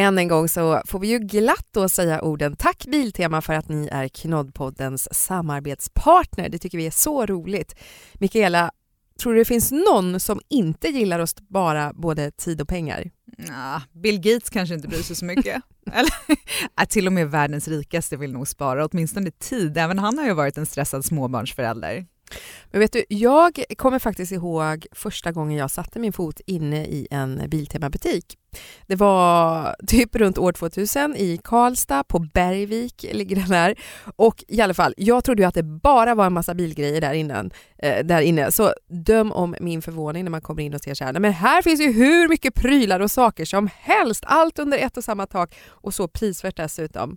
Än en gång så får vi ju glatt då säga orden tack Biltema för att ni är Knoddpoddens samarbetspartner. Det tycker vi är så roligt. Mikaela, tror du det finns någon som inte gillar att spara både tid och pengar? Nah, Bill Gates kanske inte bryr sig så mycket. Eller, äh, till och med världens rikaste vill nog spara åtminstone tid. Även han har ju varit en stressad småbarnsförälder. Men vet du, jag kommer faktiskt ihåg första gången jag satte min fot inne i en Biltema-butik. Det var typ runt år 2000 i Karlstad, på Bergvik ligger den här. Och i alla fall, jag trodde ju att det bara var en massa bilgrejer där inne. Eh, där inne. Så döm om min förvåning när man kommer in och ser så här, men här finns ju hur mycket prylar och saker som helst, allt under ett och samma tak och så prisvärt dessutom.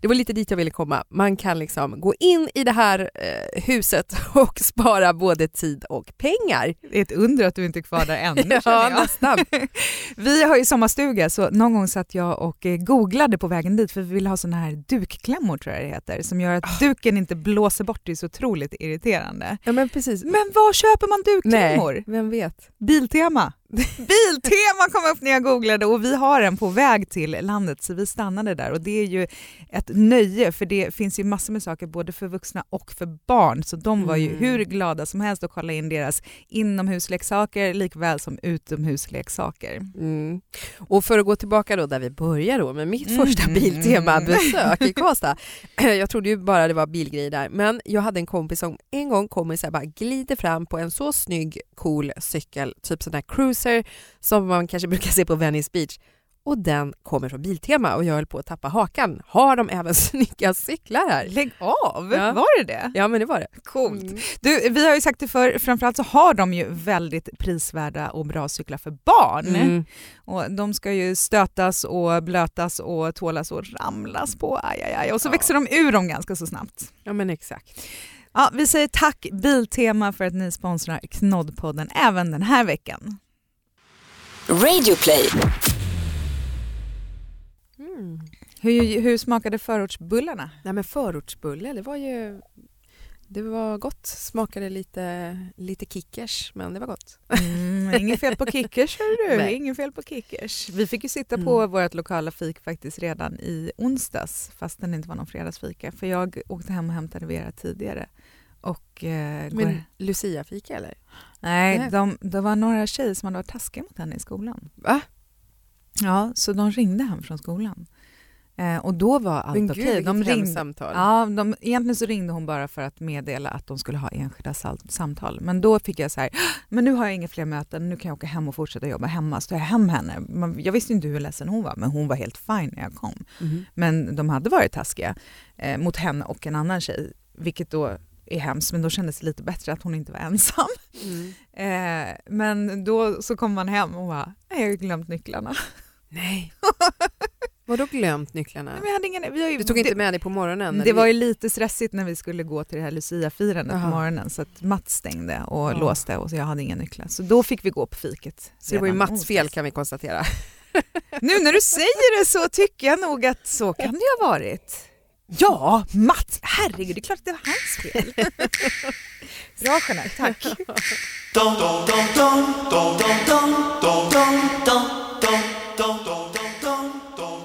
Det var lite dit jag ville komma. Man kan liksom gå in i det här eh, huset och spara både tid och pengar. Det är ett under att du inte är kvar där ännu. ja, nästan. vi har ju sommarstuga så någon gång satt jag och eh, googlade på vägen dit för vi ville ha såna här dukklämmor tror jag det heter som gör att oh. duken inte blåser bort. Det är så otroligt irriterande. Ja, men, precis. men var köper man dukklämmor? Nej, vem vet? Biltema. Biltema kom upp när jag googlade och vi har en på väg till landet så vi stannade där och det är ju ett nöje för det finns ju massor med saker både för vuxna och för barn så de var ju mm. hur glada som helst att kolla in deras inomhusleksaker likväl som utomhusleksaker. Mm. Och för att gå tillbaka då där vi börjar då med mitt mm. första Biltema-besök i Karlstad. Jag trodde ju bara det var bilgrejer där men jag hade en kompis som en gång kom och så bara glider fram på en så snygg cool cykel, typ sån där cruise cruiser som man kanske brukar se på Venice Beach och den kommer från Biltema och jag höll på att tappa hakan. Har de även snygga cyklar här? Lägg av! Ja. Var det det? Ja men det var det. Coolt. Mm. Du, vi har ju sagt det för framförallt så har de ju väldigt prisvärda och bra cyklar för barn. Mm. Och de ska ju stötas och blötas och tålas och ramlas på. Aj, aj, aj. Och så ja. växer de ur dem ganska så snabbt. Ja men exakt. Ja, vi säger tack Biltema för att ni sponsrar Knoddpodden även den här veckan. Radioplay. Mm. Hur, hur smakade förortsbullarna? Nej, men förortsbulle, det var ju det var gott, smakade lite, lite kickers, men det var gott. Mm, inget fel på kickers, hör du. Nej. Inget fel på kickers. Vi fick ju sitta mm. på vårt lokala fik faktiskt redan i onsdags, fast det inte var någon fredagsfika, för jag åkte hem och hämtade Vera tidigare. Och, eh, men går... Lucia-fika eller? Nej, Nej. De, det var några tjejer som hade varit taskiga mot henne i skolan. Va? Ja, så de ringde hem från skolan. Eh, och då var allt okej. Okay. De ringde, samtal. Ja, de, egentligen så ringde hon bara för att meddela att de skulle ha enskilda samtal. Men då fick jag så här, men nu har jag inga fler möten, nu kan jag åka hem och fortsätta jobba hemma. Så jag hem henne. Jag visste inte hur ledsen hon var, men hon var helt fine när jag kom. Mm. Men de hade varit taskiga eh, mot henne och en annan tjej, vilket då är hemskt, men då kändes det lite bättre att hon inte var ensam. Mm. Eh, men då så kom man hem och bara, jag har glömt nycklarna. Nej. Vadå glömt nycklarna? Nej, hade ingen, vi ju, du tog inte med dig på morgonen? Det var ju lite stressigt när vi skulle gå till det här Lucia-firandet på morgonen så att Mats stängde och Aha. låste och så jag hade inga nycklar. Så då fick vi gå på fiket. Så det var ju Mats fel kan vi konstatera. nu när du säger det så tycker jag nog att så kan det ha varit. Ja, Mats! Herregud, det är klart att det var hans fel. Bra Jeanette, tack.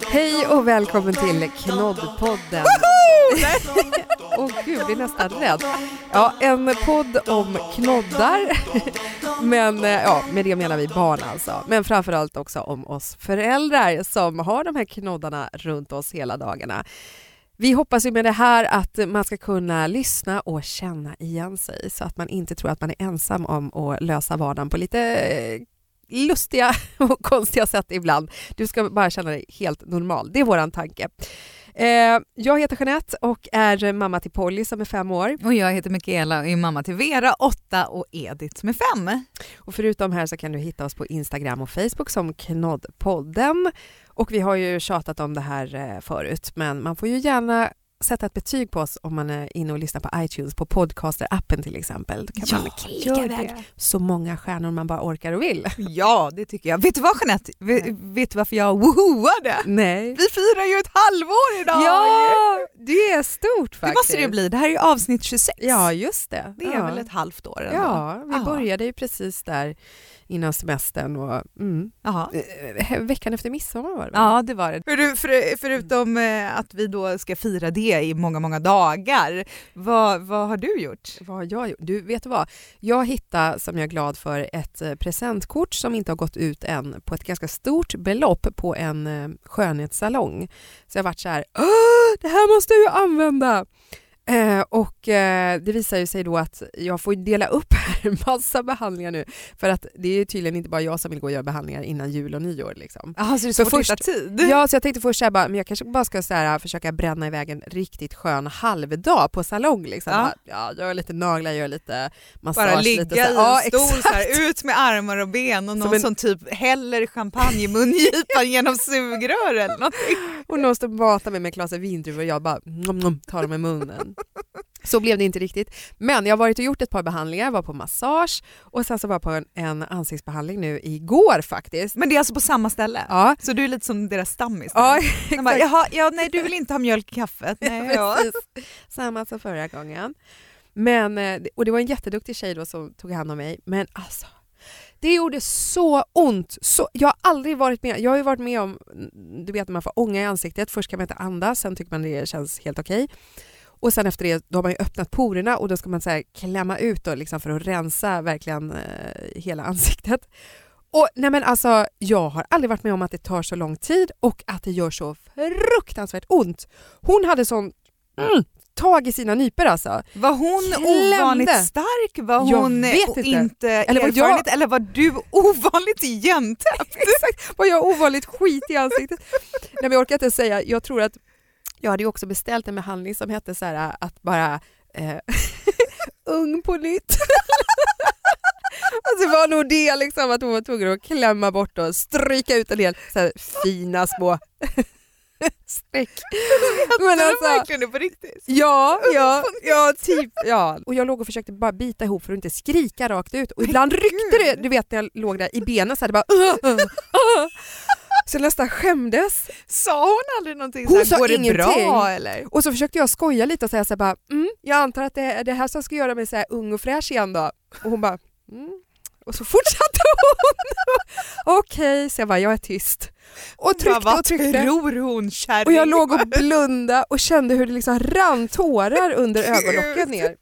Hej och välkommen till Knoddpodden. Åh oh, gud, jag är nästan rädd. Ja, en podd om knoddar. Men ja, med det menar vi barn alltså. Men framförallt också om oss föräldrar som har de här knoddarna runt oss hela dagarna. Vi hoppas ju med det här att man ska kunna lyssna och känna igen sig så att man inte tror att man är ensam om att lösa vardagen på lite eh, lustiga och konstiga sätt ibland. Du ska bara känna dig helt normal. Det är vår tanke. Eh, jag heter Jeanette och är mamma till Polly som är fem år. Och jag heter Michaela och är mamma till Vera, åtta och Edith som är fem. Och förutom här så kan du hitta oss på Instagram och Facebook som Knoddpodden. Och vi har ju tjatat om det här eh, förut, men man får ju gärna sätta ett betyg på oss om man är inne och lyssnar på iTunes, på podcaster-appen till exempel. Då kan ja, man klicka iväg så många stjärnor man bara orkar och vill. Ja, det tycker jag. Vet du vad Jeanette? Vet, vet du varför jag wohoade? Nej. Vi firar ju ett halvår idag! Ja, det är stort faktiskt. Det måste det bli. Det här är ju avsnitt 26. Ja, just det. Det är ja. väl ett halvt år? Ändå. Ja, vi ja. började ju precis där innan semestern och mm. Jaha. Eh, veckan efter midsommar var det? Ja, det var det. För, för, förutom eh, att vi då ska fira det i många, många dagar, vad, vad har du gjort? Vad har jag gjort? Du, vet du vad? Jag hittade, som jag är glad för, ett eh, presentkort som inte har gått ut än på ett ganska stort belopp på en eh, skönhetssalong. Så jag varit så här, "Åh, det här måste jag ju använda! Eh, och eh, det visar ju sig då att jag får dela upp här massa behandlingar nu för att det är tydligen inte bara jag som vill gå och göra behandlingar innan jul och nyår. Liksom. Jaha, så det är Så svårt att först- hitta tid? Ja, så jag tänkte först så här bara, men jag kanske bara ska så här, försöka bränna iväg en riktigt skön halvdag på salong. Liksom. Ja. Ja. Ja, gör lite naglar, gör lite massage. Bara lite ligga så i här. en stol exakt. så här, ut med armar och ben och Som någon en- som typ häller champagne i mungipan genom sugrör eller någonting. Och någon står och matar mig med ett glas vindruvor och jag bara nom, nom, tar dem i munnen. Så blev det inte riktigt. Men jag har varit och gjort ett par behandlingar, var på massage och sen så var jag på en, en ansiktsbehandling nu igår faktiskt. Men det är alltså på samma ställe? Ja, Så du är lite som deras stammis? ja De bara, Jaha, ja, nej du vill inte ha mjölk i kaffet? Nej, ja. Samma som förra gången. Men, eh, och det var en jätteduktig tjej då som tog hand om mig. Men alltså, det gjorde så ont. Så, jag har aldrig varit med, jag har ju varit med om, du vet när man får ånga i ansiktet, först kan man inte andas, sen tycker man det känns helt okej. Och sen efter det, då har man ju öppnat porerna och då ska man så här klämma ut då, liksom för att rensa verkligen eh, hela ansiktet. Och nej men alltså, jag har aldrig varit med om att det tar så lång tid och att det gör så fruktansvärt ont. Hon hade sån mm, tag i sina nypor alltså. Var hon Klämde. ovanligt stark? Var Jag hon inte. inte Eller var jag- erfarenhet eller var du ovanligt igentäppt? Exakt, var jag ovanligt skit i ansiktet? Nej, men jag orkar inte säga, jag tror att jag hade ju också beställt en behandling som hette så här att bara eh, ung på nytt. Alltså det var nog det liksom att hon var tvungen att klämma bort och stryka ut en del så fina små streck. Men alltså, verkligen det på riktigt? Ja, ja, ja, typ. Ja. Och jag låg och försökte bara bita ihop för att inte skrika rakt ut. Och ibland ryckte det, du vet när jag låg där i benen så här, det bara "Åh, åh, åh." Så jag nästan skämdes. Sa hon aldrig någonting Hon sa går det ingenting. bra eller? Och så försökte jag skoja lite och säga så här bara, mm, jag antar att det är det här som ska göra mig så här ung och fräsch igen då. Och hon bara, mm. Och så fortsatte hon. Okej, så jag bara, jag är tyst. Och tryckte vad och tryckte. tror hon kärring? Och jag låg och blundade och kände hur det liksom rann tårar under ögonlocket ner.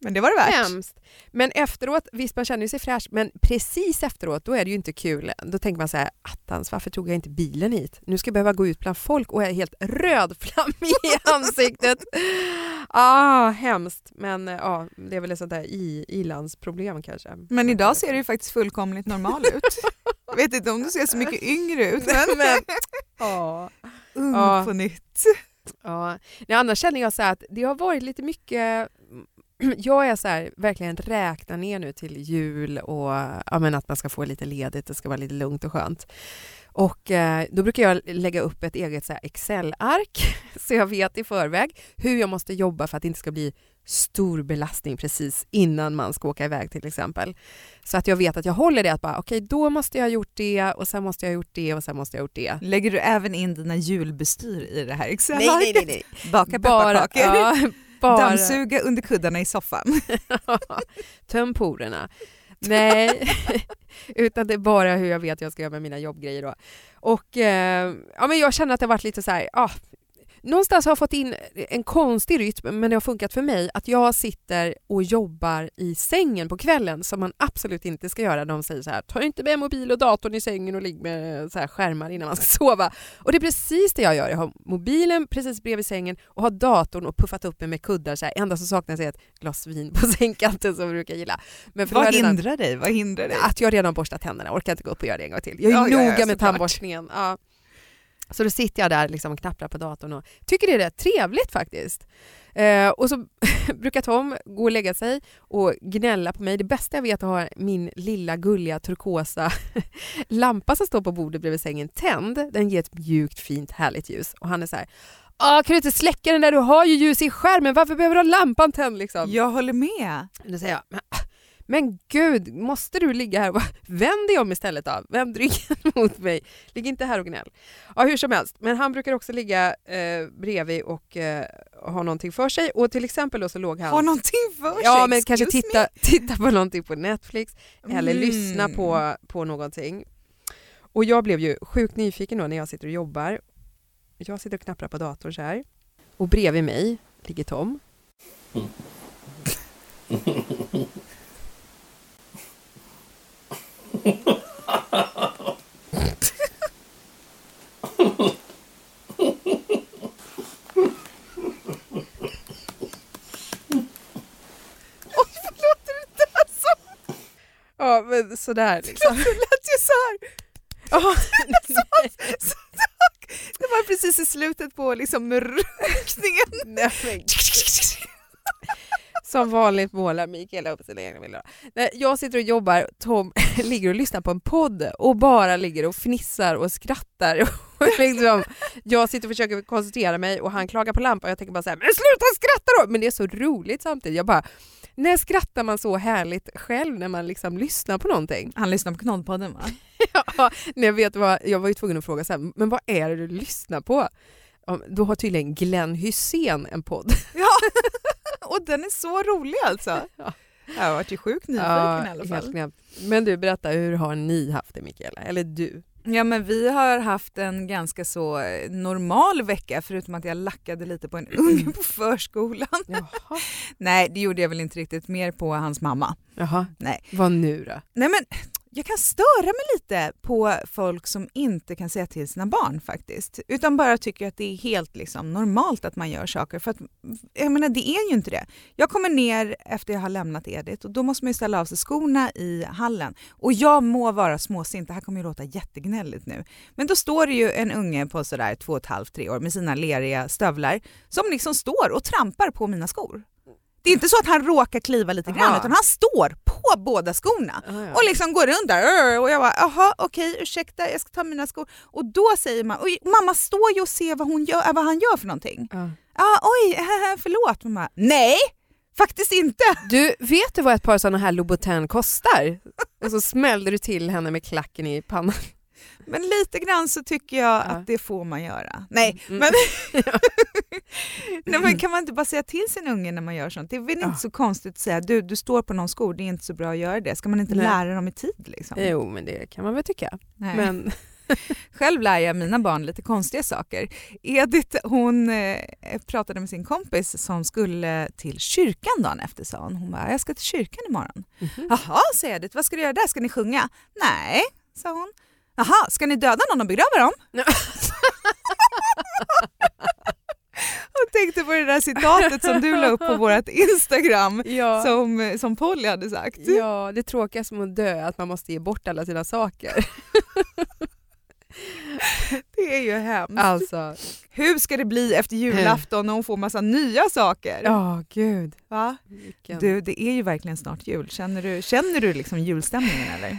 Men det var det värt. Hemskt. Men efteråt, visst man känner sig fräsch, men precis efteråt då är det ju inte kul. Då tänker man så här, attans varför tog jag inte bilen hit? Nu ska jag behöva gå ut bland folk och jag är helt rödflammig i ansiktet. Ah, hemskt. Men ja, det är väl ett sånt där ilandsproblem kanske. Men idag ser du ju faktiskt fullkomligt normal ut. Jag vet inte om du ser så mycket yngre ut, men, Men, ja. ung Ja. på nytt. Ja. Nej, annars känner jag så här att det har varit lite mycket jag är så här, verkligen räknar ner nu till jul och ja, men att man ska få lite ledigt, det ska vara lite lugnt och skönt. Och eh, då brukar jag lägga upp ett eget Excel-ark så jag vet i förväg hur jag måste jobba för att det inte ska bli stor belastning precis innan man ska åka iväg till exempel. Så att jag vet att jag håller det att bara okej då måste jag ha gjort det och sen måste jag ha gjort det och sen måste jag ha gjort det. Lägger du även in dina julbestyr i det här excel Nej, nej, nej, nej. Baka Bara, pepparkakor. ja, bara Dammsuga under kuddarna i soffan. Töm porerna. Nej, utan det är bara hur jag vet jag ska göra med mina jobbgrejer då. Och eh, ja, men jag känner att det har varit lite så här, ah, någonstans har jag fått in en konstig rytm, men det har funkat för mig att jag sitter och jobbar i sängen på kvällen som man absolut inte ska göra. De säger så här, ta inte med mobil och datorn i sängen och ligg med så här skärmar innan man ska sova. Och det är precis det jag gör. Jag har mobilen precis bredvid sängen och har datorn och puffat upp mig med kuddar. Så här. Enda som saknas är ett glas vin på sängkanten som jag brukar gilla. Men för Vad redan- hindrar dig? Vad hindrar dig? att jag redan borstat tänderna, orkar inte gå upp och göra det en gång till. Jag är Ja, ja, ja, noga med tandborstningen. Ja. Så då sitter jag där liksom och knapprar på datorn och tycker det är rätt trevligt faktiskt. Eh, och så brukar Tom gå och lägga sig och gnälla på mig. Det bästa jag vet är att ha min lilla gulliga turkosa lampa som står på bordet bredvid sängen tänd. Den ger ett mjukt, fint, härligt ljus. Och han är så här, ah, kan du inte släcka den där? Du har ju ljus i skärmen, varför behöver du ha lampan tänd liksom? Jag håller med. Då säger jag, men, gud, måste du ligga här? och Vänd dig om istället då. Vänd ryggen mot mig. Ligg inte här och gnäll. Ja, hur som helst. Men han brukar också ligga eh, bredvid och eh, ha någonting för sig. Och till exempel då så låg han... Har någonting för sig? Ja, men kanske titta, titta på någonting på Netflix eller Mm. lyssna på, på någonting. Och jag blev ju sjukt nyfiken då när jag sitter och jobbar. Jag sitter och knappar på datorn så här. Och bredvid mig ligger Tom. Låter det där så? Ja, men sådär liksom. Det lät ju så här. Ja, Så, så, det var precis i slutet på liksom men Som vanligt målar Mikaela upp sina egna bilder. Jag sitter och jobbar, Tom ligger och lyssnar på en podd och bara ligger och fnissar och skrattar. Och liksom, jag sitter och försöker koncentrera mig och han klagar på lampan och jag tänker bara så här, men sluta skratta då! Men det är så roligt samtidigt. Jag bara, när skrattar man så härligt själv när man liksom lyssnar på någonting? Han lyssnar på Knoddpodden va? Ja, när jag, vet vad, jag var ju tvungen att fråga så här, men vad är det du lyssnar på? Ja, Då har tydligen Glenn Hussein en podd. Ja, och den är så rolig alltså. Ja. Jag har varit ju sjukt nyfiken i alla fall. Men du, berätta, hur har ni haft det Mikaela? Eller du? Ja men vi har haft en ganska så eh, normal vecka förutom att jag lackade lite på en unge på förskolan. Jaha. Nej det gjorde jag väl inte riktigt, mer på hans mamma. Jaha. Nej. Vad nu då? Nej men jag kan störa mig lite på folk som inte kan säga till sina barn faktiskt. Utan bara tycker att det är helt liksom normalt att man gör saker. För att, jag menar det är ju inte det. Jag kommer ner efter jag har lämnat Edith och då måste man ju ställa av sig skorna i hallen. Och jag må vara småsint, det här kommer ju låta jättegnälligt nu. Men då står det ju en unge på sådär två och ett halvt, tre år med sina leriga stövlar som liksom står och trampar på mina skor. Det är inte så att han råkar kliva lite grann Aha. utan han står på båda skorna Ah, ja. och liksom går runt där och jag bara jaha okej ursäkta jag ska ta mina skor och då säger man mamma står ju och ser vad, hon gör, äh, vad han gör för någonting. Ja. Ja oj förlåt mamma. Nej faktiskt inte. Du, vet du vad ett par sådana här Louboutin kostar? Och så smällde du till henne med klacken i pannan. Men lite grann så tycker jag Ja. att det får man göra. Nej Mm. men, Nej, men kan man inte bara säga till sin unge när man gör sånt? Det är väl Ja. inte så konstigt att säga du, du står på någons skor, det är inte så bra att göra det. Ska man inte Nej. lära dem i tid liksom? Jo, men det kan man väl tycka. Nej. Men Själv lär jag mina barn lite konstiga saker. Edith hon eh, pratade med sin kompis som skulle till kyrkan dagen efter sa hon. Hon bara, jag ska till kyrkan imorgon. Mhm. Jaha, säger Edith, vad ska du göra där? Ska ni sjunga? Nej, sa hon. Jaha, ska ni döda någon och begrava dem? Och tänkte på det där citatet som du la upp på vårt Instagram ja, som, som Polly hade sagt. ja, det tråkigaste med att dö är att man måste ge bort alla sina saker. Det är ju hemskt. Alltså, Hur ska det bli efter julafton när hon får massa nya saker? ja gud. Va? Vilken... Du, det är ju verkligen snart jul. Känner du, känner du liksom julstämningen eller?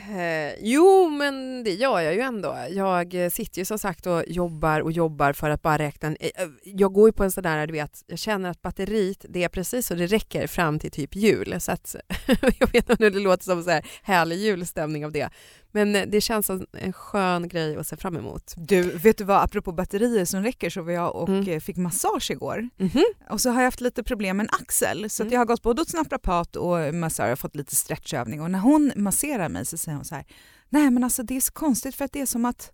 Eh, jo, men det gör jag ju ändå. Jag eh, sitter ju som sagt och jobbar och jobbar för att bara räkna. en- eh, Jag går ju på en sån där, du vet, jag känner att batteriet, det är precis så det räcker fram till typ jul. Så att, jag vet inte om det låter som så här härlig julstämning av det. Men eh, det känns som en skön grej att se fram emot. Du, vet du vad, apropå batterier som räcker så var jag och Mm. eh, fick massage igår. Mhm. Och så har jag haft lite problem med en axel så Mm. jag har gått både hos naprapat och massör och fått lite stretchövning och när hon masserar mig så säger hon så här Nej men alltså det är så konstigt för att det är som att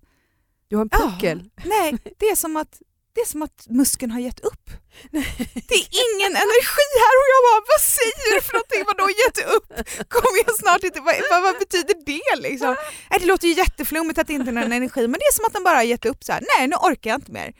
Du har en Ja. puckel. Nej, det är som att det är som att muskeln har gett upp. Det är ingen energi här och jag bara, vad säger du för någonting? Vadå gett upp? Kommer jag snart inte, vad, vad, vad betyder det liksom? Nej, det låter ju jätteflummigt att det inte är någon energi men det är som att den bara har gett upp så här. nej nu orkar jag inte mer.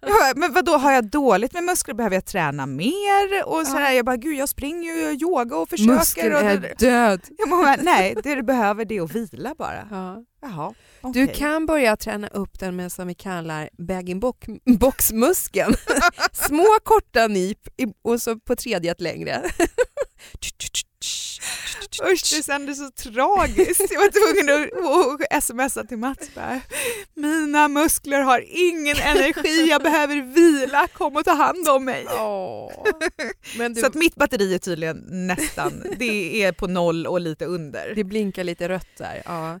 Jag men vad då har jag dåligt med muskler, behöver jag träna mer? Och så här, jag bara, gud jag springer ju och yoga och försöker. Muskeln och är det, död. jag bara, nej, det du behöver det är att vila bara. Ja. Jaha, Du okej. kan börja träna upp den med som vi kallar bag-in-box-muskeln. Små korta nyp och så på tredje ett längre. Usch, det kändes så tragiskt. Jag var tvungen att, smsa till Mats bara, mina muskler har ingen energi, jag behöver vila, kom och ta hand om mig. Men du, Så att mitt batteri är tydligen nästan, det är på noll och lite under. det blinkar lite rött där. Ja.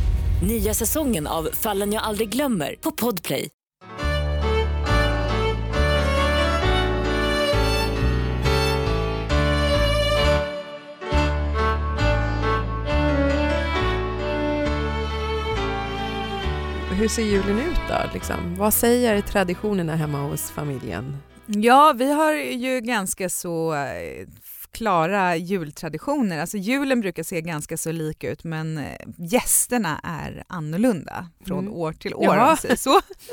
Nya säsongen av Fallen jag aldrig glömmer på Podplay. Hur ser julen ut då? Liksom? Vad säger traditionerna hemma hos familjen? Ja, vi har ju ganska så eh, klara jultraditioner. Alltså julen brukar se ganska så lik ut men eh, gästerna är annorlunda från Mm. år till år. Ja. Så.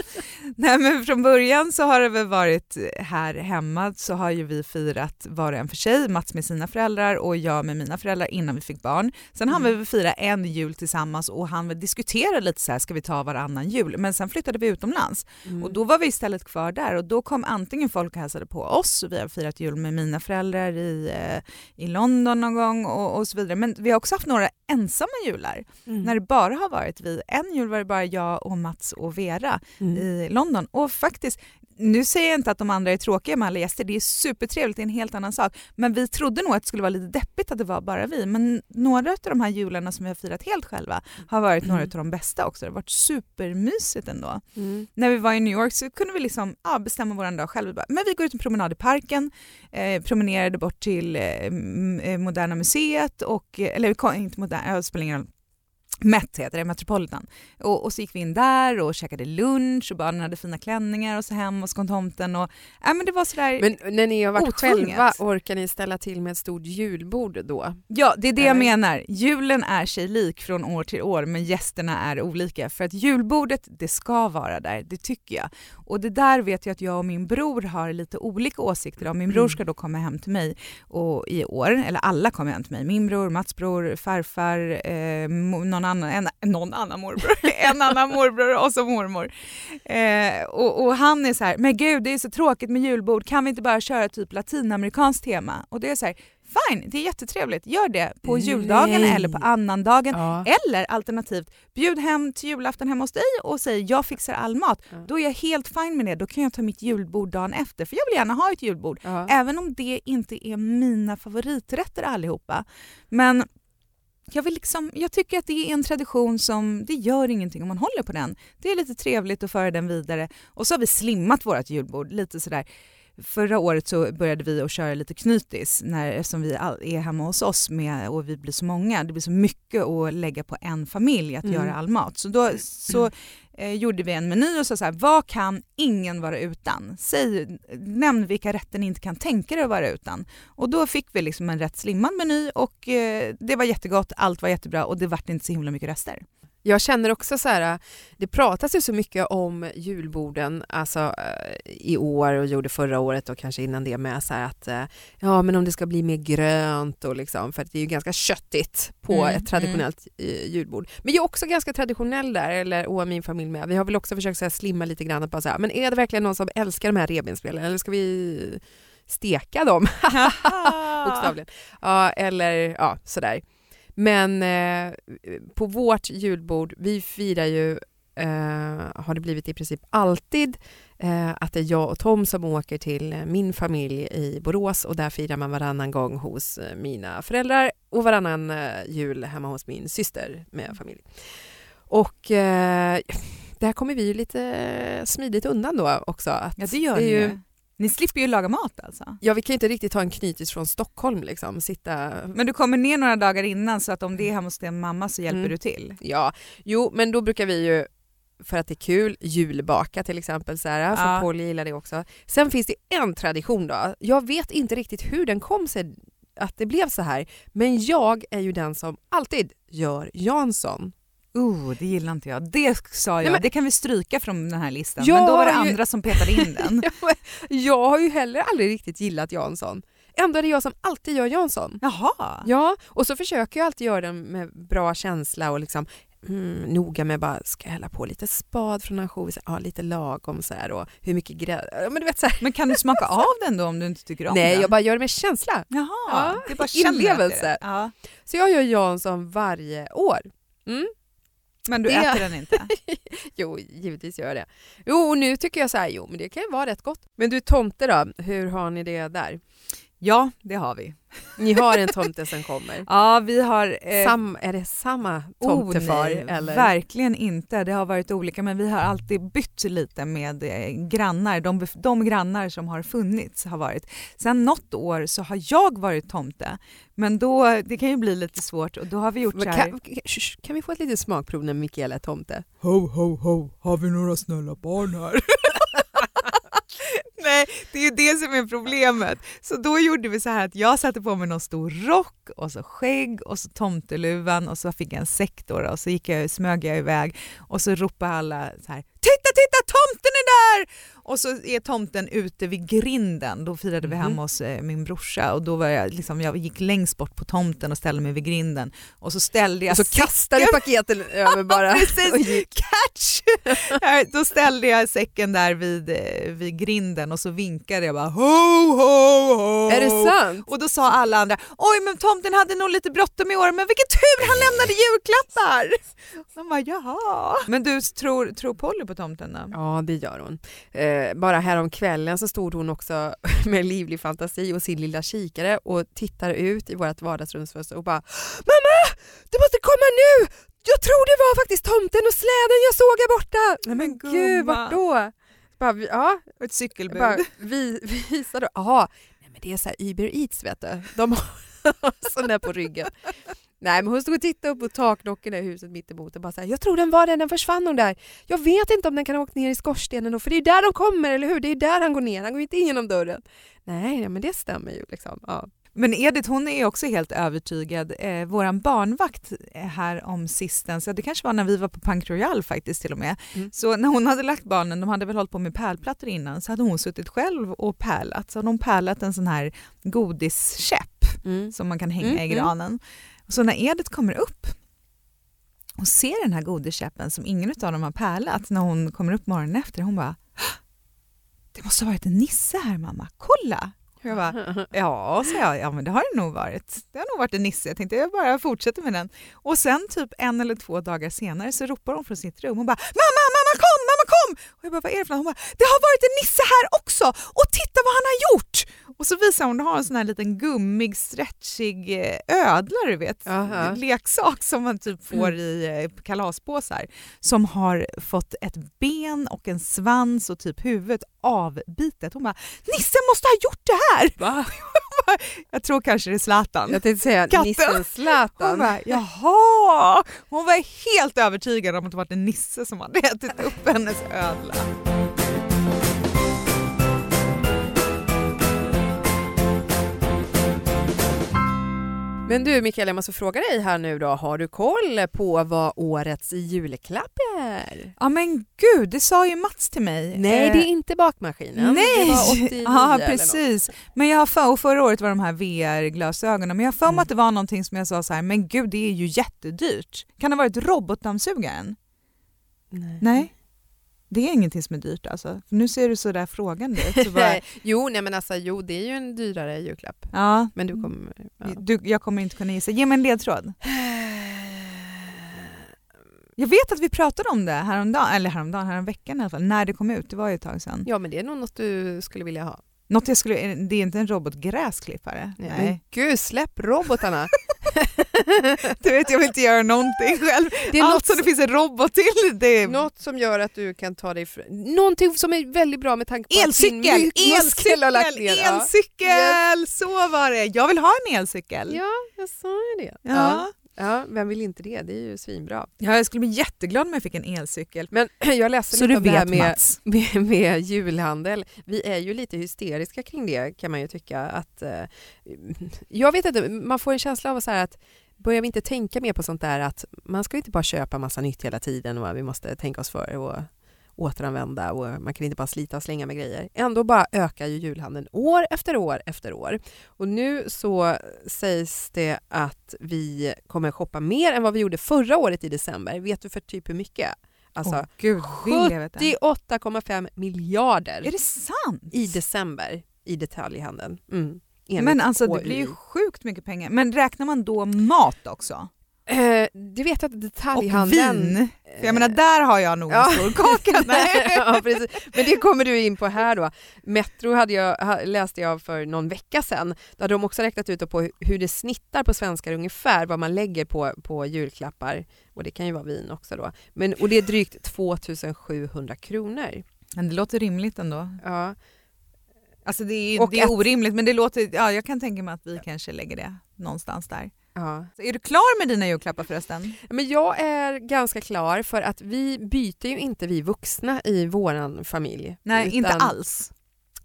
Nej, men från början så har det väl varit här hemma så har ju vi firat var och en för sig, Mats med sina föräldrar och jag med mina föräldrar innan vi fick barn. Sen hann vi fira en jul tillsammans och han diskutera lite så här, ska vi ta varannan jul? Men sen flyttade vi utomlands Mm. och då var vi istället kvar där och då kom antingen folk och hälsade på oss och vi har firat jul med mina föräldrar i, eh, i London någon gång och, och så vidare. Men vi har också haft några ensamma jular Mm. när det bara har varit vi. En jul var det bara jag och Mats och Vera Mm. i London och faktiskt nu säger jag inte att de andra är tråkiga med alla gäster, det är supertrevligt, det är en helt annan sak. Men vi trodde nog att det skulle vara lite deppigt att det var bara vi. Men några av de här jularna som vi har firat helt själva har varit några Mm. av de bästa också. Det har varit supermysigt ändå Mm. när vi var i New York så kunde vi liksom, ja, bestämma vår dag själva. Bara, Men vi går ut en promenad i parken, eh, promenerade bort till eh, eh, Moderna Museet, och, eh, eller inte Moderna, jag spelar ingen roll. Met heter det, Metropolitan. Och, och så gick vi in där och käkade lunch och barnen hade fina klänningar och så hem och så kom tomten. Och, ja, men det var sådär, Men när ni har varit Otvunget. själva, orkar ni ställa till med ett stort julbord då? Ja, det är det jag Eller? menar. Julen är sig lik från år till år men gästerna är olika. För att julbordet, det ska vara där, det tycker jag. Och det där vet jag att jag och min bror har lite olika åsikter om. Min bror ska då komma hem till mig och, i år, eller alla kommer hem till mig. Min bror, Mats bror, farfar, eh, någon, annan, en, någon annan morbror, en annan morbror och så mormor. Eh, och, och han är så här, men gud det är så tråkigt med julbord, kan vi inte bara köra typ latinamerikanskt tema? Och det är så här, fine, det är jättetrevligt, gör det på Nej. juldagen eller på annandagen. Ja. Eller alternativt, bjud hem till julafton hemma hos dig och säg jag fixar all mat. Ja. Då är jag helt fine med det, då kan jag ta mitt julbord dagen efter. För jag vill gärna ha ett julbord, Ja. även om det inte är mina favoriträtter allihopa. Men jag, vill liksom, jag tycker att det är en tradition som, det gör ingenting om man håller på den. Det är lite trevligt att föra den vidare. Och så har vi slimmat vårt julbord lite sådär. Förra året så började vi att köra lite knytis när, eftersom vi är hemma hos oss med, och vi blir så många. Det blir så mycket att lägga på en familj att Mm. göra all mat. Så då så, eh, gjorde vi en meny och sa så här, vad kan ingen vara utan? Säg, nämn vilka rätter ni inte kan tänka er att vara utan. Och då fick vi liksom en rätt slimmad meny och eh, det var jättegott, allt var jättebra och det vart inte så himla mycket rester. Jag känner också så här, det pratas ju så mycket om julborden alltså, eh, i år och gjorde förra året och kanske innan det med så att eh, ja men om det ska bli mer grönt och liksom för det är ju ganska köttigt på Mm, ett traditionellt eh, julbord. Men jag är också ganska traditionell där, eller och min familj med. Vi har väl också försökt så här, slimma lite grann att bara så här, men är det verkligen någon som älskar de här revbensspelen eller ska vi steka dem? Bokstavligen. Ja, eller ja, sådär. Men eh, på vårt julbord, vi firar ju, eh, har det blivit i princip alltid, eh, att det är jag och Tom som åker till eh, min familj i Borås och där firar man varannan gång hos mina föräldrar och varannan eh, jul hemma hos min syster med familj. Och där kommer vi ju lite smidigt undan då också. Att Ja det gör det är ju. Ni slipper ju laga mat alltså. Ja, vi kan ju inte riktigt ta en knytis från Stockholm liksom, sitta Men du kommer ner några dagar innan så att om det är hemma hos din mamma så hjälper Mm. du till. Ja, jo men då brukar vi ju för att det är kul, julbaka till exempel, så här, för Ja. Polly gillar det också. Sen finns det en tradition då, jag vet inte riktigt hur den kom sig att det blev så här. Men jag är ju den som alltid gör Jansson. Oh, det gillar inte jag. Det sa jag, Nej, men- det kan vi stryka från den här listan. Jag men då var det har ju- andra som petade in den. jag har ju heller aldrig riktigt gillat Jansson. Ändå är det jag som alltid gör Jansson. Jaha. Ja, och så försöker jag alltid göra den med bra känsla och liksom mm, noga med bara, ska jag hälla på lite spad från ansjovis, ja lite lagom så här och hur mycket grädde, ja, men du vet så här. Men kan du smaka av den då om du inte tycker om Nej, den? jag bara gör det med känsla. Jaha, Ja, det är bara inlevelse. Ja. Så jag gör Jansson varje år. Mm. Men du Det- äter den inte? Jo, givetvis gör jag det. Jo, och nu tycker jag så här, jo men det kan ju vara rätt gott. Men du tomte då, hur har ni det där? Ja, det har vi. Ni har en tomte som kommer. Ja, vi har... eh, Sam, är det samma tomtefar? Oh, eller? Verkligen inte. Det har varit olika men vi har alltid bytt lite med eh, grannar. De, de grannar som har funnits har varit. Sen något år så har jag varit tomte men då, det kan ju bli lite svårt och då har vi gjort Men så här. kan, kan- vi få ett litet smakprov när Mikael är tomte? Ho, ho, ho, har vi några snälla barn här? Nej, det är ju det som är problemet. Så då gjorde vi så här att jag satte på mig någon stor rock och så skägg och så tomteluvan och så fick jag en säck då och så gick jag, smög jag iväg och så ropade alla så här Titta, titta, tomten är där! Och så är tomten ute vid grinden. Då firade vi Mhm. hemma hos eh, min brorsa och då var jag liksom, jag gick längst bort på tomten och ställde mig vid grinden och så ställde jag Och så säcken- kastar du paketen över bara. Precis. catch! Då ställde jag säcken där vid, eh, vid grinden och så vinkade jag bara ho, ho, ho. Är det sant? Och då sa alla andra, oj men tomten hade nog lite bråttom i år men vilken tur han lämnade julklappar! De bara jaha. Men du tror, tror Polly på tomten då? Ja, det gör hon. Eh, bara härom kvällen så stod hon också med livlig fantasi och sin lilla kikare och tittar ut i vårt vardagsrumsfönster och bara Mamma! Du måste komma nu! Jag tror det var faktiskt tomten och släden jag såg här borta! Nej men Men gud, gumma. vart då? Bara, vi- ja, Ett cykelbud. bara, vi, visa då. Jaha, nej men det är så här Uber Eats vet du. De har sån där på ryggen. Nej men hon stod och tittade upp på taknockorna i huset mittemot och bara så här, jag tror den var där, den försvann nog där. Jag vet inte om den kan ha åkt ner i skorstenen då, för det är där de kommer, eller hur? Det är där han går ner, han går inte in genom dörren. Nej, men det stämmer ju liksom. Ja. Men Edith hon är också helt övertygad. Eh, våran barnvakt eh, här om sistens, ja, det kanske var när vi var på Punk Royal faktiskt till och med. Mm. Så när hon hade lagt barnen, de hade väl hållit på med pärlplattor innan, så hade hon suttit själv och pärlat. Så hade hon pärlat en sån här godiskäpp Mm. som man kan hänga Mm, i mm. Så när Edith kommer upp och ser den här godiskäppen som ingen av dem har pärlat när hon kommer upp morgonen efter, hon bara det måste ha varit en nisse här mamma, kolla! Och jag bara, Ja, så jag. Ja, men det har det nog varit. Det har nog varit en nisse. Jag tänkte jag bara fortsätter med den. Och sen typ en eller två dagar senare så ropar hon från sitt rum och bara “Mamma, mamma kom, mamma kom!” Och jag bara “Vad är det för något?” Hon bara “Det har varit en nisse här också och titta vad han har gjort!” Och så visar hon, hon har en sån här liten gummig, stretchig eh, ödla du vet. Aha. Leksak som man typ får i eh, kalaspåsar. Som har fått ett ben och en svans och typ huvudet avbitet. Hon bara “Nisse måste ha gjort det här!” Va? Jag tror kanske det är Zlatan. Jag tänkte säga Katten. nissen Hon Zlatan. bara, jaha! Hon var helt övertygad om att det var en nisse som hade ätit upp hennes ödla. Men du Mikael, jag måste fråga dig här nu då. Har du koll på vad årets julklapp är? Ja men gud, det sa ju Mats till mig. Nej, Eh, det är inte bakmaskinen. Nej! Det var 89 ja precis. Men jag har för, och förra året var de här VR-glasögonen, men jag har för mig Mm. att det var någonting som jag sa så här, men gud det är ju jättedyrt. Kan det ha varit robotdammsugaren? Nej. Nej. Det är ingenting som är dyrt alltså. För nu ser du så där frågande ut. Bara, Nej. Jo, nej men alltså jo, det är ju en dyrare julklapp. ja, Men du kommer... Ja. du, jag kommer inte kunna gissa. Ge mig en ledtråd. Jag vet att vi pratade om det häromdagen, eller häromdagen, häromveckan i alla fall, när det kom ut. Det var ju ett tag sedan. Ja, men det är nog något du skulle vilja ha. Något jag skulle, det är inte en robotgräsklippare? Nej. Men gud, släpp robotarna! Du vet, jag vill inte göra någonting själv. Det är Allt något, som det finns en robot till, det är något som gör att du kan ta dig fram. Någonting som är väldigt bra med tanke på elcykel! att din muskel har lagt Elcykel! ner. Ja. Elcykel! Så var det. Jag vill ha en elcykel. Ja, jag sa ju det. Ja. Ja, vem vill inte det? Det är ju svinbra. Ja, jag skulle bli jätteglad om jag fick en elcykel. Men jag läste Så lite om det här med, med, med julhandel. Vi är ju lite hysteriska kring det kan man ju tycka. Att, eh, jag vet inte, man får en känsla av så att börjar vi inte tänka mer på sånt där att man ska inte bara köpa massa nytt hela tiden och vi måste tänka oss för och återanvända och man kan inte bara slita och slänga med grejer. Ändå bara ökar ju julhandeln år efter år efter år. Och nu så sägs det att vi kommer shoppa mer än vad vi gjorde förra året i december. Vet du för typ hur mycket? Alltså veta. 78,5 miljarder Är det sant? i december i detaljhandeln. Mm. Men alltså det blir ju sjukt mycket pengar. Men räknar man då mat också? Eh, det vet att Och detaljhandeln... vin? För jag menar där har jag nog en stor kaka. Ja, precis. Men det kommer du in på här då. Metro hade jag, läste jag för någon vecka sedan. Då hade de också räknat ut på hur det snittar på svenskar ungefär vad man lägger på, på julklappar. Och det kan ju vara vin också då. Men, och det är drygt 2700 kronor. Men det låter rimligt ändå. Ja. Alltså det är, Och det är orimligt men det låter, ja, jag kan tänka mig att vi kanske lägger det någonstans där. Ja. Så är du klar med dina julklappar förresten? Men jag är ganska klar för att vi byter ju inte vi vuxna i våran familj. Nej, inte alls.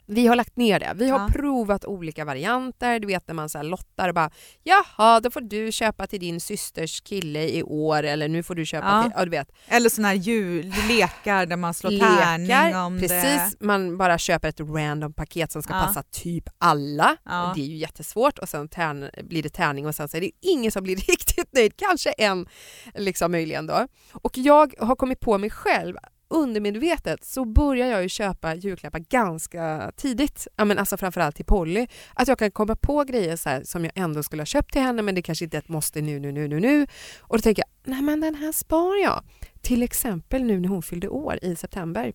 Vi har lagt ner det. Vi har Ja. provat olika varianter. Du vet när man så här lottar och bara jaha, då får du köpa till din systers kille i år eller nu får du köpa Ja. till... Ja, du vet. Eller såna här jullekar där man slår tärning om precis. det. Man bara köper ett random paket som ska Ja. passa typ alla. Det är ju jättesvårt och sen tärn, blir det tärning och sen så är det ingen som blir riktigt nöjd. Kanske en liksom möjligen då. Och jag har kommit på mig själv undermedvetet så börjar jag ju köpa julklappar ganska tidigt. Ja, men alltså framförallt till Polly. Att jag kan komma på grejer så här, som jag ändå skulle ha köpt till henne men det kanske inte är ett måste nu, nu, nu, nu, nu. Och då tänker jag, nej men den här sparar jag. Till exempel nu när hon fyllde år i september.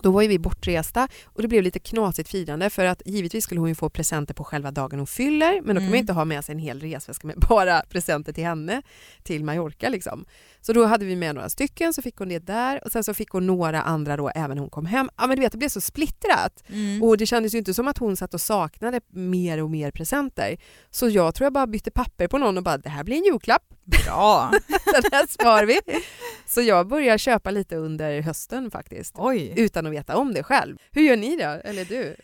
Då var ju vi bortresta och det blev lite knasigt firande för att givetvis skulle hon ju få presenter på själva dagen hon fyller men då kan Mm. man inte ha med sig en hel resväska med bara presenter till henne till Mallorca liksom. Så då hade vi med några stycken så fick hon det där och sen så fick hon några andra då även hon kom hem. Ja men du vet det blev så splittrat Mm. och det kändes ju inte som att hon satt och saknade mer och mer presenter. Så jag tror jag bara bytte papper på någon och bara det här blir en julklapp, Bra! den här spar vi. Så jag börjar köpa lite under hösten faktiskt Oj. utan att veta om det själv. Hur gör ni då? Eller du?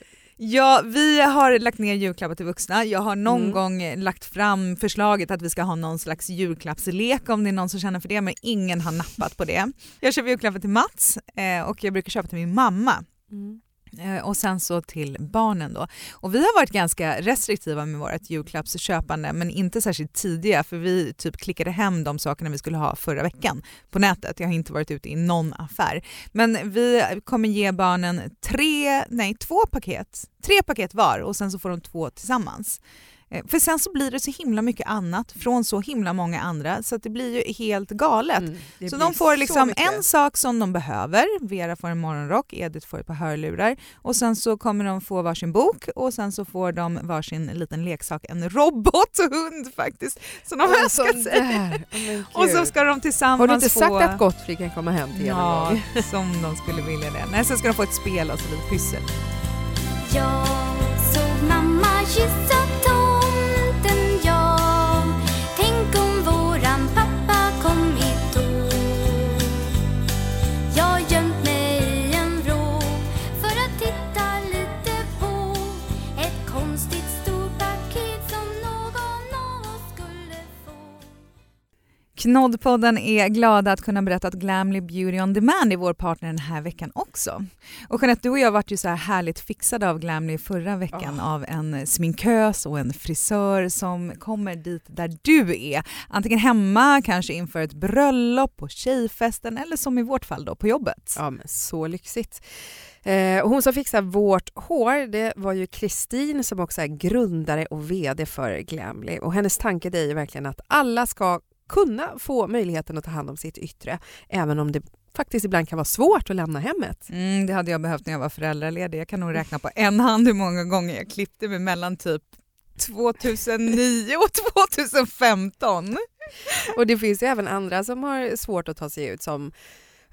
Ja, vi har lagt ner julklappar till vuxna. Jag har någon Mm. gång lagt fram förslaget att vi ska ha någon slags julklappslek om det är någon som känner för det, men ingen har nappat på det. Jag köper julklappar till Mats eh, och jag brukar köpa till min mamma. Eh, Eh, och sen så till barnen då. Och vi har varit ganska restriktiva med vårt julklappsköpande men inte särskilt tidiga för vi typ klickade hem de sakerna vi skulle ha förra veckan på nätet. Jag har inte varit ute i någon affär. Men vi kommer ge barnen tre, nej två paket, tre paket var och sen så får de två tillsammans. Eh, För sen så blir det så himla mycket annat från så himla många andra så att det blir ju helt galet. Mm, Så de får liksom en sak som de behöver. Vera får en morgonrock, Edith får ett par hörlurar och sen så kommer de få varsin bok och sen så får de varsin liten leksak, en robothund faktiskt, som de Åh, önskar sån sig. men Och så ska de tillsammans Har du inte få... sagt att Gottfrid kan komma hem till er Ja, gång? som de skulle vilja det. Nej, sen ska de få ett spel och så lite pyssel. Jag såg mamma kyssa Knoddpodden är glada att kunna berätta att Glamly Beauty on Demand är vår partner den här veckan också. Och Jeanette, du och jag vart ju så här härligt fixade av Glamly förra veckan av en sminkös och en frisör som kommer dit där du är. Antingen hemma, kanske inför ett bröllop, på tjejfesten eller som i vårt fall då på jobbet. Ja, men så lyxigt. Eh, och hon som fixar vårt hår det var ju Kristin som också är grundare och VD för Glamly. Och hennes tanke är ju verkligen att alla ska kunna få möjligheten att ta hand om sitt yttre även om det faktiskt ibland kan vara svårt att lämna hemmet. Mm, det hade jag behövt när jag var föräldraledig. Jag kan nog räkna på en hand hur många gånger jag klippte mig mellan typ 2009 och 2015. Och det finns ju även andra som har svårt att ta sig ut som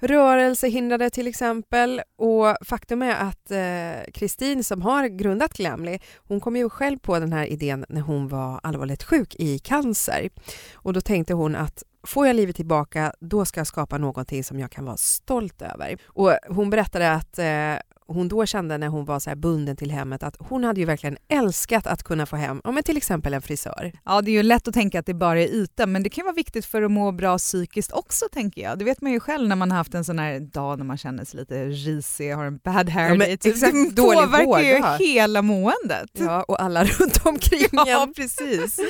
rörelsehindrade till exempel. Och faktum är att eh, Kristin som har grundat Glamly, hon kom ju själv på den här idén när hon var allvarligt sjuk i cancer. Och då tänkte hon att får jag livet tillbaka, då ska jag skapa någonting som jag kan vara stolt över. Och hon berättade att eh, hon då kände när hon var så bunden till hemmet att hon hade ju verkligen älskat att kunna få hem ja, men till exempel en frisör. Ja, det är ju lätt att tänka att det bara är yta, men det kan vara viktigt för att må bra psykiskt också tänker jag. Det vet man ju själv när man har haft en sån här dag när man känner sig lite risig, har en bad hair Ja, men. Typ. exakt, det påverkar ju vård. hela måendet. Ja, och alla runt omkring Ja, precis.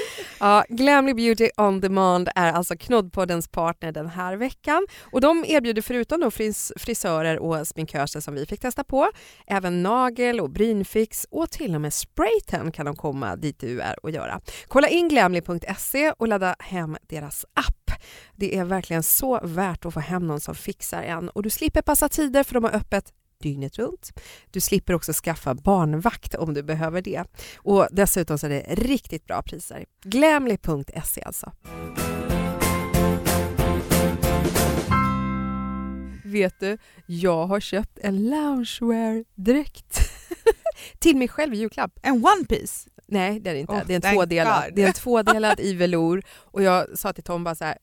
Ja, Glamly Beauty On Demand är alltså Knoddpoddens partner den här veckan. Och de erbjuder förutom då fris frisörer och sminköser som vi fick testa på, även nagel och brynfix och till och med spraytan kan de komma dit du är och göra. Kolla in glamly.se och ladda hem deras app. Det är verkligen så värt att få hem någon som fixar en och du slipper passa tider för de har öppet dygnet runt. Du slipper också skaffa barnvakt om du behöver det. Och dessutom så är det riktigt bra priser. Glamly.se alltså. Vet du, jag har köpt en loungewear-dräkt till mig själv i julklapp. En one piece. Nej, det är det inte. Oh, det är en tvådelad. God. Det är en tvådelad i velour och jag sa till Tom bara så här,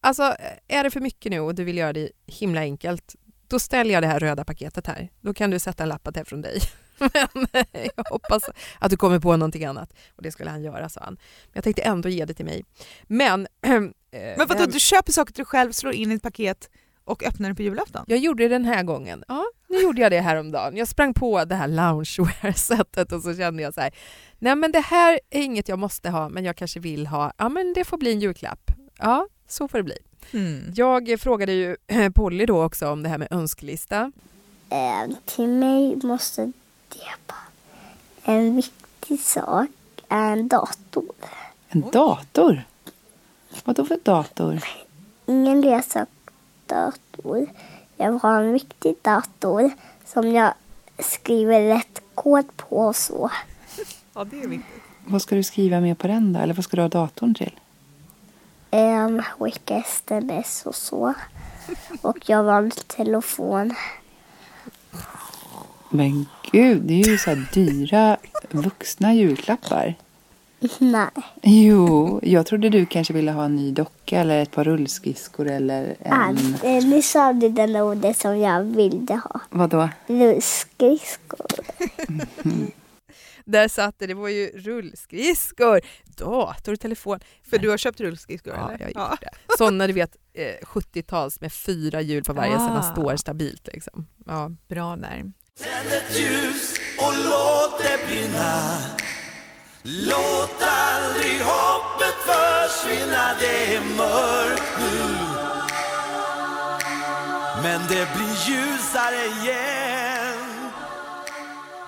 alltså är det för mycket nu och du vill göra det himla enkelt, då ställer jag det här röda paketet här. Då kan du sätta en lapp att det är från dig. Men eh, jag hoppas att du kommer på någonting annat. Och det skulle han göra, sa han. Men jag tänkte ändå ge det till mig. Men... eh, Men vadå, du köper saker till dig själv, slår in i ett paket och öppnar det på julafton? Jag gjorde det den här gången. Ja, nu gjorde jag det häromdagen. Jag sprang på det här loungewear-sättet och så kände jag så här, nej men det här är inget jag måste ha, men jag kanske vill ha. Ja, men det får bli en julklapp. Ja, så får det bli. Mm. Jag frågade ju Polly då också om det här med önskelista. Eh, till mig måste det vara en viktig sak är en dator. En dator? Vadå för dator? Ingen leksaksdator. Jag vill ha en riktig dator som jag skriver rätt kod på och så. Ja, det är viktigt. Vad ska du skriva med på den då? Eller vad ska du ha datorn till? Um, skicka sms och så. Och jag har en telefon. Men gud, det är ju så här dyra vuxna julklappar. Nej. Jo, jag trodde du kanske ville ha en ny docka eller ett par rullskridskor eller en... Allt. Eh, Nu sa du den ordet som jag ville ha. Vadå? Rullskridskor. Där satt det, det var ju rullskridskor, dator, telefon. För du har köpt rullskridskor Ja, eller? jag har gjort det. Sådana du vet, eh, 70-tals med fyra hjul på varje så man Ah. står stabilt. Liksom. Ja. Bra där. Tänd ett ljus och låt det brinna Låt aldrig hoppet försvinna Det är mörkt nu Men det blir ljusare igen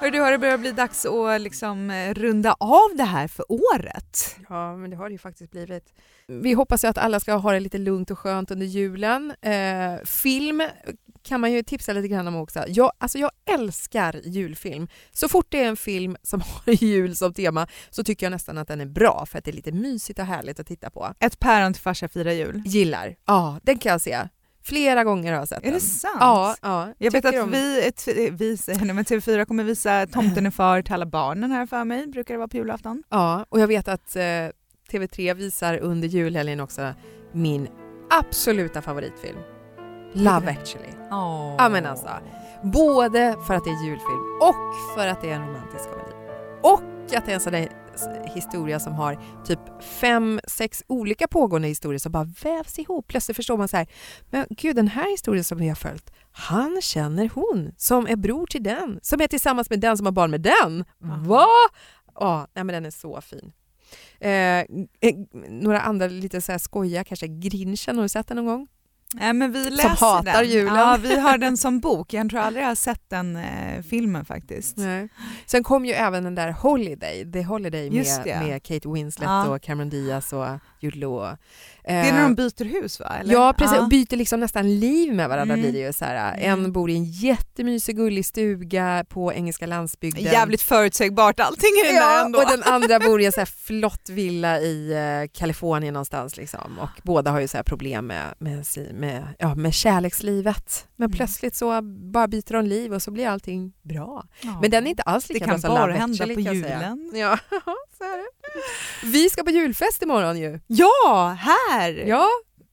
Hör du, har det börjat bli dags att liksom eh, runda av det här för året? Ja, men det har det ju faktiskt blivit. Vi hoppas ju att alla ska ha det lite lugnt och skönt under julen. Eh, film kan man ju tipsa lite grann om också. Jag, alltså jag älskar julfilm. Så fort det är en film som har jul som tema så tycker jag nästan att den är bra för att det är lite mysigt och härligt att titta på. Ett päron till farsa firar jul. Gillar. Ja, den kan jag se. Flera gånger har jag sett Är den. det sant? Ja, ja. Jag vet att om- vi, vi säger nu, men TV4 kommer visa Tomten är far till alla barnen här för mig, brukar det vara på julafton. Ja, och jag vet att eh, TV3 visar under julhelgen också min absoluta favoritfilm. Love actually. Oh. Ja men alltså, både för att det är julfilm och för att det är en romantisk komedi. Och att det är en sån där historia som har typ fem, sex olika pågående historier som bara vävs ihop. Plötsligt förstår man så här, men gud den här historien som vi har följt, han känner hon som är bror till den, som är tillsammans med den som har barn med den. Va? Ja, nej men den är så fin. Eh, eh, några andra lite så här skojiga, kanske Grinchen, har du sett den någon gång? Nej, men vi läser hatar den. julen. Ja, vi har den som bok. Jag tror aldrig jag har sett den eh, filmen faktiskt. Nej. Sen kom ju även den där Holiday, The Holiday med, med Kate Winslet Ja. och Cameron Diaz och Law. Det är när de byter hus va? Eller? Ja precis, och byter liksom nästan liv med varandra Mm. blir det ju så här. Mm. En bor i en jättemysig gullig stuga på engelska landsbygden. Jävligt förutsägbart allting i den där Ja, ändå. och den andra bor i en så här flott villa i eh, Kalifornien någonstans liksom. och båda har ju så här problem med, med, med, ja, med kärlekslivet. Men Mm. plötsligt så bara byter de liv och så blir allting bra. Ja. Men den är inte alls Det lika kan bra som bara Love hända Actually, på kan julen. Ja, så är det. Vi ska på julfest imorgon ju. Ja, här! Ja,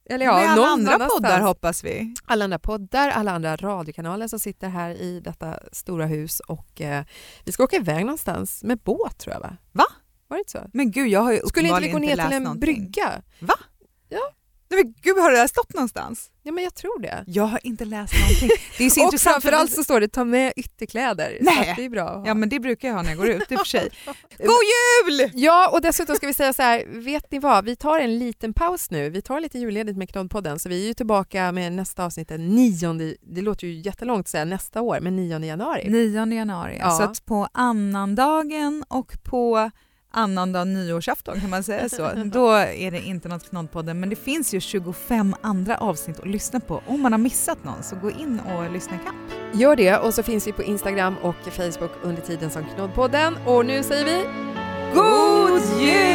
eller ja, Med alla andra annanstans. poddar hoppas vi. alla andra poddar, alla andra radiokanaler som sitter här i detta stora hus och eh, vi ska åka iväg någonstans med båt tror jag va? Va? Var det inte så? Men gud, jag har ju Skulle inte vi gå ner till en någonting. brygga? Nej, men gud, har det där stått någonstans? Ja men jag tror det. Jag har inte läst någonting. Det är så och intressant. för framförallt så står det ta med ytterkläder. Nej. det är bra. att ha. Ja men det brukar jag ha när jag går ut i och för sig. God jul! Ja, och dessutom ska vi säga så här, vet ni vad? Vi tar en liten paus nu. Vi tar lite julledigt med Knoddpodden, så vi är ju tillbaka med nästa avsnitt den 9, det låter ju jättelångt säga nästa år, men 9 januari. 9 januari, Ja. så att på annandagen och på annandag nyårsafton kan man säga så, då är det inte något Knoddpodden men det finns ju 25 andra avsnitt att lyssna på. Om man har missat någon så gå in och lyssna ikapp. Gör det, och så finns vi på Instagram och Facebook under tiden som Knoddpodden. Och nu säger vi God jul!